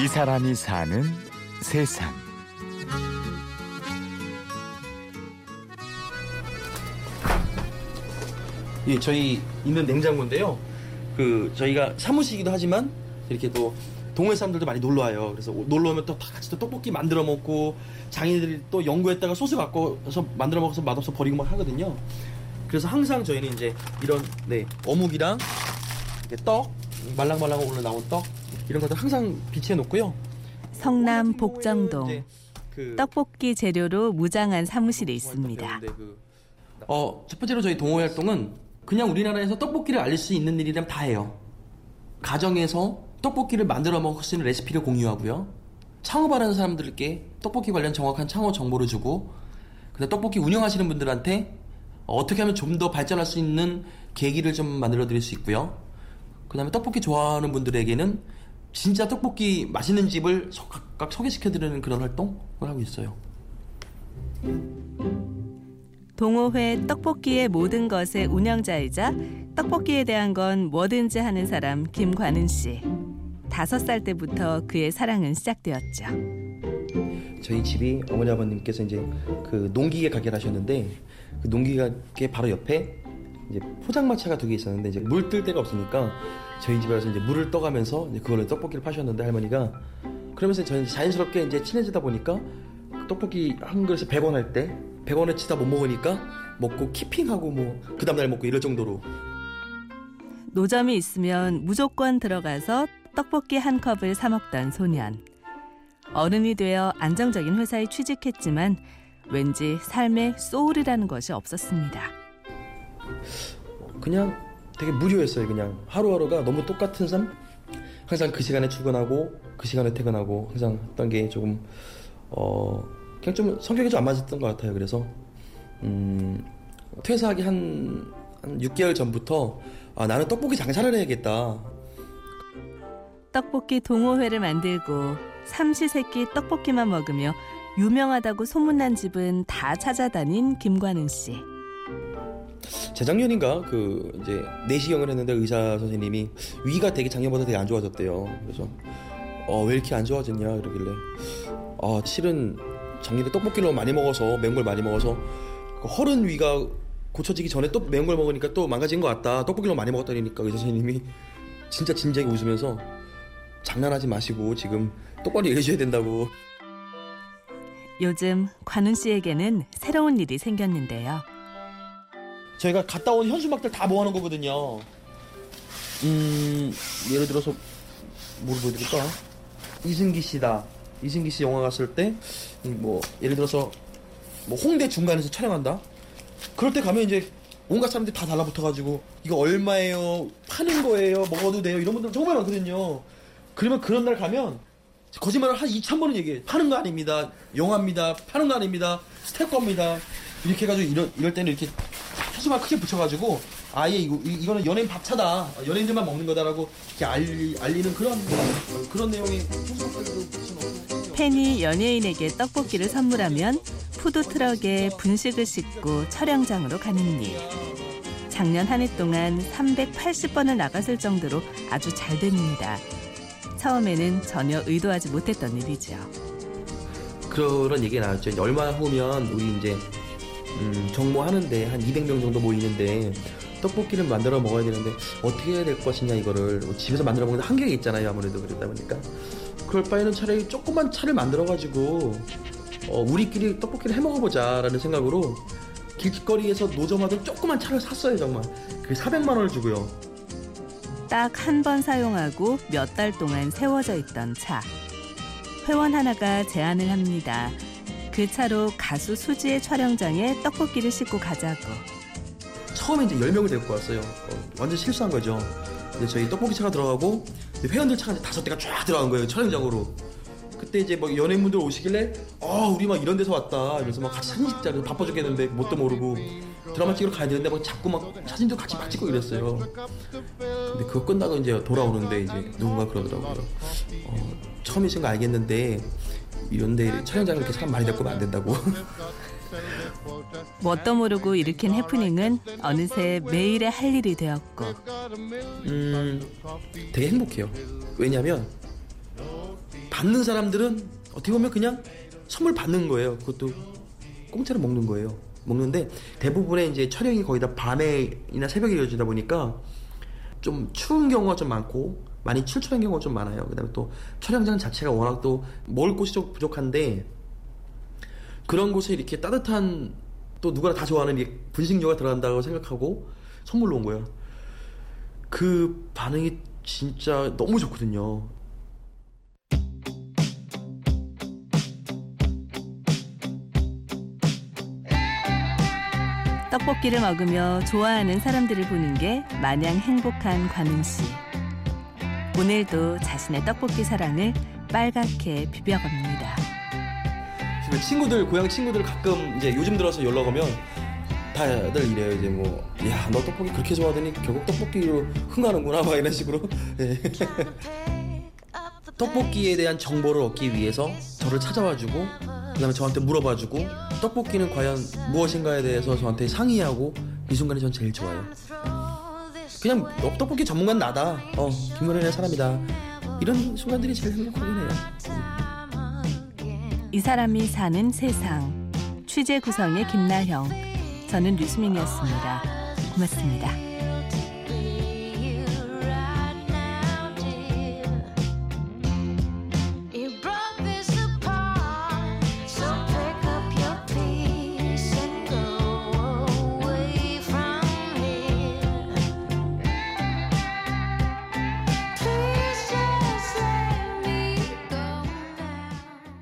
이 사람이 사는 세상. 예, 저희 있는 냉장고인데요. 그 저희가 사무실이기도 하지만 이렇게 또 동호회 사람들도 많이 놀러 와요. 그래서 놀러 오면 또 다 같이 또 떡볶이 만들어 먹고 장인들이 또 연구했다가 소스 바꿔서 만들어 먹어서 맛없어 버리고 막 하거든요. 그래서 항상 저희는 이제 이런 네 어묵이랑 떡 말랑말랑 올라 나온 떡 이런 것들 항상 비치해 놓고요. 성남 이제 복정동 그 떡볶이 재료로 무장한 사무실이 있습니다. 그, 어, 첫 번째로 저희 동호회 활동은 그냥 우리나라에서 떡볶이를 알릴 수 있는 일이라면 다 해요. 가정에서 떡볶이를 만들어 먹을 수 있는 레시피를 공유하고요. 창업하는 사람들께 떡볶이 관련 정확한 창업 정보를 주고, 근데 떡볶이 운영하시는 분들한테 어떻게 하면 좀 더 발전할 수 있는 계기를 좀 만들어 드릴 수 있고요. 그 다음에 떡볶이 좋아하는 분들에게는 진짜 떡볶이 맛있는 집을 소- 각각 소개시켜 드리는 그런 활동을 하고 있어요. 동호회 떡볶이의 모든 것의 운영자이자 떡볶이에 대한 건 뭐든지 하는 사람 김관은 씨. 다섯 살 때부터 그의 사랑은 시작되었죠. 저희 집이 어머니 아버님께서 이제 그 농기계 가게를 하셨는데 그 농기계 가게 바로 옆에 이제 포장마차가 두 개 있었는데 이제 물 뜰 데가 없으니까 저희 집에 와서 이제 물을 떠가면서 이제 그걸로 떡볶이를 파셨는데 할머니가 그러면서 저는 자연스럽게 이제 친해지다 보니까 그 떡볶이 한 그릇에 100원 할 때 100원에 치다 못 먹으니까 먹고 키핑하고 뭐 그 다음날 먹고 이럴 정도로 노점이 있으면 무조건 들어가서 떡볶이 한 컵을 사 먹던 소년. 어른이 되어 안정적인 회사에 취직했지만 왠지 삶에 소울이라는 것이 없었습니다. 그냥 되게 무료했어요. 그냥 하루하루가 너무 똑같은 삶. 항상 그 시간에 출근하고 그 시간에 퇴근하고 항상 했던 게 조금 어 그냥 좀 성격이 좀 안 맞았던 것 같아요. 그래서 음 퇴사하기 한, 한 6개월 전부터 아, 나는 떡볶이 장사를 해야겠다. 떡볶이 동호회를 만들고 삼시세끼 떡볶이만 먹으며 유명하다고 소문난 집은 다 찾아다닌 김관은 씨. 재작년인가 그 이제 내시경을 했는데 의사 선생님이 위가 되게 작년보다 되게 안 좋아졌대요. 그래서 어 왜 이렇게 안 좋아졌냐 이러길래 아 실은 작년에 떡볶이를 많이 먹어서 매운 걸 많이 먹어서 그 허른 위가 고쳐지기 전에 또 매운 걸 먹으니까 또 망가진 것 같다. 떡볶이를 많이 먹었다니까 의사 선생님이 진짜 진지하게 웃으면서 장난하지 마시고 지금 똑바로 얘기해줘야 된다고. 요즘 관은 씨에게는 새로운 일이 생겼는데요. 저희가 갔다 온 현수막들 다 모아놓은 거거든요. 음, 예를 들어서, 뭘 보여드릴까? 이승기 씨다. 이승기 씨 영화 갔을 때, 이 뭐, 예를 들어서, 뭐, 홍대 중간에서 촬영한다? 그럴 때 가면 이제, 온갖 사람들이 다 달라붙어가지고, 이거 얼마예요? 파는 거예요? 먹어도 돼요? 이런 분들 정말 많거든요. 그러면 그런 날 가면, 거짓말을 한 2,000번은 얘기해. 파는 거 아닙니다. 영화입니다. 파는 거 아닙니다. 스태커입니다. 이렇게 해가지고, 이럴, 이럴 때는 이렇게 현수막 크게 붙여가지고 아예 이거 이, 거는 연예인 밥차다 연예인들만 먹는 거다라고 이렇게 알리, 알리는 그런 그런 내용의 팬이 연예인에게 떡볶이를 선물하면 푸드 트럭에 분식을 싣고 촬영장으로 가는 일. 작년 한 해 동안 380번을 나갔을 정도로 아주 잘 됩니다. 처음에는 전혀 의도하지 못했던 일이죠. 그런 얘기가 나왔죠. 얼마 후면 우리 이제 음, 정모하는데 한 200명 정도 모이는데 떡볶이를 만들어 먹어야 되는데 어떻게 해야 될 것이냐 이거를 뭐 집에서 만들어 먹는 데 한계가 있잖아요 아무래도 그러다 보니까 그럴 바에는 차라리 조그만 차를 만들어 가지고 어, 우리끼리 떡볶이를 해 먹어보자라는 생각으로 길거리에서 노점하던 조그만 차를 샀어요 정말 그게 400만 원을 주고요 딱 한 번 사용하고 몇 달 동안 세워져 있던 차. 회원 하나가 제안을 합니다. 그 차로 가수 수지의 촬영장에 떡볶이를 싣고 가자고. 처음에 이제 10명을 데리고 왔어요. 어, 완전 실수한 거죠. 근데 저희 떡볶이 차가 들어가고 회원들 차가 이제 다섯 대가 쫙 들어간 거예요. 촬영장으로. 그때 이제 막 연예인분들 오시길래 아 우리 막 이런 데서 왔다. 그래서 막 같이 사진 찍자. 바빠 죽겠는데 뭣도 모르고 드라마 찍으러 가야 되는데 막 자꾸 막 사진도 같이 막 찍고 이랬어요. 근데 그거 끝나고 이제 돌아오는데 이제 누군가 그러더라고요. 어, 처음이신 거 알겠는데 이런데 촬영장에 이렇게 사람 많이 데리고 오면 안 된다고. 뭣도 모르고 일으킨 해프닝은 어느새 매일의 할 일이 되었고 음, 되게 행복해요. 왜냐면 받는 사람들은 어떻게 보면 그냥 선물 받는 거예요. 그것도 공짜로 먹는 거예요. 먹는데 대부분의 이제 촬영이 거의 다 밤에나 새벽에 이어지다 보니까 좀 추운 경우가 좀 많고 많이 출출한 경우가 좀 많아요. 그 다음에 또 촬영장 자체가 워낙 또 먹을 곳이 좀 부족한데 그런 곳에 이렇게 따뜻한 또 누구나 다 좋아하는 이 분식류가 들어간다고 생각하고 선물로 온 거예요. 그 반응이 진짜 너무 좋거든요. 떡볶이를 먹으며 좋아하는 사람들을 보는 게 마냥 행복한 관은 씨. 오늘도 자신의 떡볶이 사랑을 빨갛게 비벼갑니다. 그 친구들 고향 친구들 가끔 이제 요즘 들어서 연락 오면 다들 이래요 이제 뭐 야 너 떡볶이 그렇게 좋아하더니 결국 떡볶이로 흥하는구나 막 이런 식으로 예. 떡볶이에 대한 정보를 얻기 위해서 저를 찾아와주고 그다음에 저한테 물어봐주고 떡볶이는 과연 무엇인가에 대해서 저한테 상의하고 이 순간이 전 제일 좋아요. 그냥 너 떡볶이 전문가는 나다. 어 김건현의 사람이다. 이런 순간들이 제일 행복하긴 해요. 이 사람이 사는 세상. 취재 구성의 김나형. 저는 류수민이었습니다. 고맙습니다.